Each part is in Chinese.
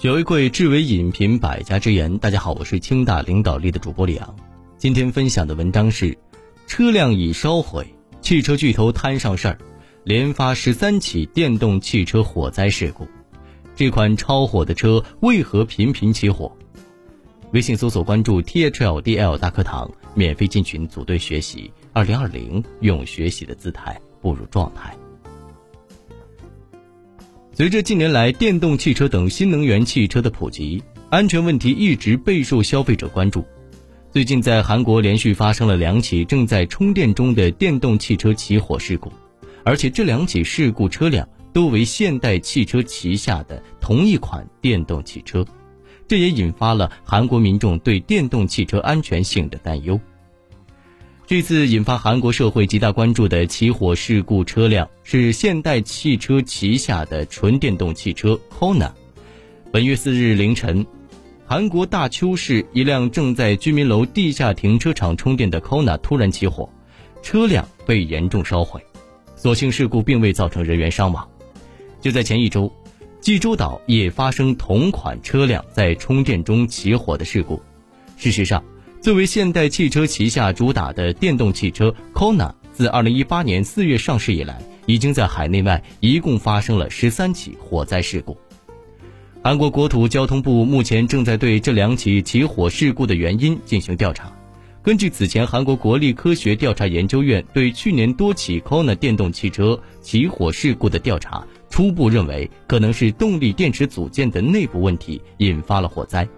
学为贵，智为引，品百家之言。大家好，我是清大领导力的主播李昂。今天分享的文章是：车辆已烧毁，汽车巨头摊上事儿，连发十三起电动汽车火灾事故。这款超火的车为何频频起火？微信搜索关注 T H L D L 大课堂，免费进群组队学习。二零二零，用学习的姿态步入状态。随着近年来电动汽车等新能源汽车的普及，安全问题一直备受消费者关注。最近，在韩国连续发生了两起正在充电中的电动汽车起火事故，而且这两起事故车辆都为现代汽车旗下的同一款电动汽车，这也引发了韩国民众对电动汽车安全性的担忧。这次引发韩国社会极大关注的起火事故车辆是现代汽车旗下的纯电动汽车 Kona。本月四日凌晨，韩国大邱市一辆正在居民楼地下停车场充电的 Kona 突然起火，车辆被严重烧毁。所幸事故并未造成人员伤亡。就在前一周，济州岛也发生同款车辆在充电中起火的事故。事实上，作为现代汽车旗下主打的电动汽车 Kona，自2018年4月上市以来，已经在海内外一共发生了十三起火灾事故。韩国国土交通部目前正在对这两起起火事故的原因进行调查。根据此前韩国国立科学调查研究院对去年多起 Kona 电动汽车起火事故的调查，初步认为可能是动力电池组件的内部问题引发了火灾。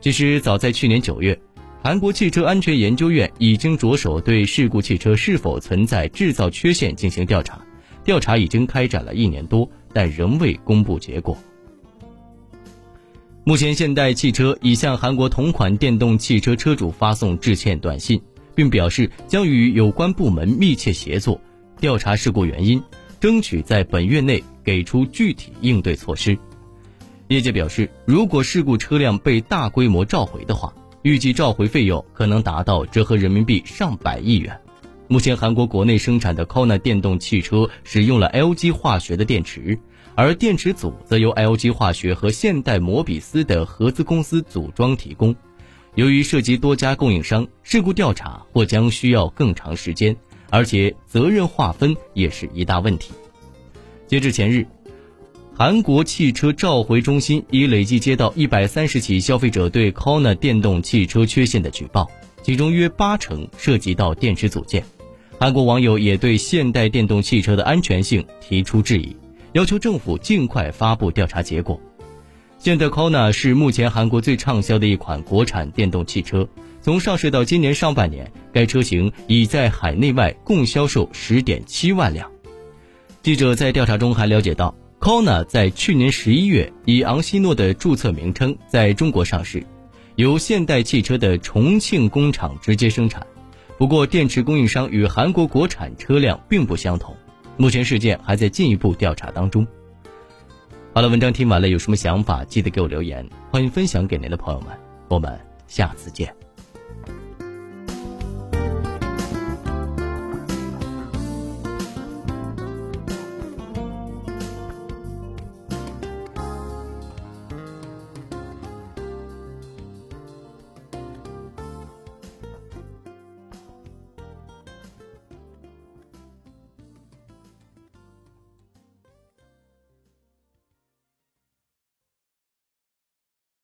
其实早在去年九月。韩国汽车安全研究院已经着手对事故汽车是否存在制造缺陷进行调查，调查已经开展了一年多，但仍未公布结果。目前，现代汽车已向韩国同款电动汽车车主发送致歉短信，并表示将与有关部门密切协作，调查事故原因，争取在本月内给出具体应对措施。业界表示，如果事故车辆被大规模召回的话，预计召回费用可能达到折合人民币上百亿元。目前，韩国国内生产的 Kona 电动汽车使用了 LG 化学的电池，而电池组则由 LG 化学和现代摩比斯的合资公司组装提供。由于涉及多家供应商，事故调查或将需要更长时间，而且责任划分也是一大问题。截至前日。韩国汽车召回中心已累计接到一百三十起消费者对 Kona 电动汽车缺陷的举报，其中约八成涉及到电池组件。韩国网友也对现代电动汽车的安全性提出质疑，要求政府尽快发布调查结果。现代 Kona 是目前韩国最畅销的一款国产电动汽车，从上市到今年上半年，该车型已在海内外共销售十点七万辆。记者在调查中还了解到。Kona 在去年十一月以昂希诺的注册名称在中国上市，由现代汽车的重庆工厂直接生产。不过，电池供应商与韩国国产车辆并不相同。目前事件还在进一步调查当中。好了，文章听完了，有什么想法记得给我留言，欢迎分享给您的朋友们。我们下次见。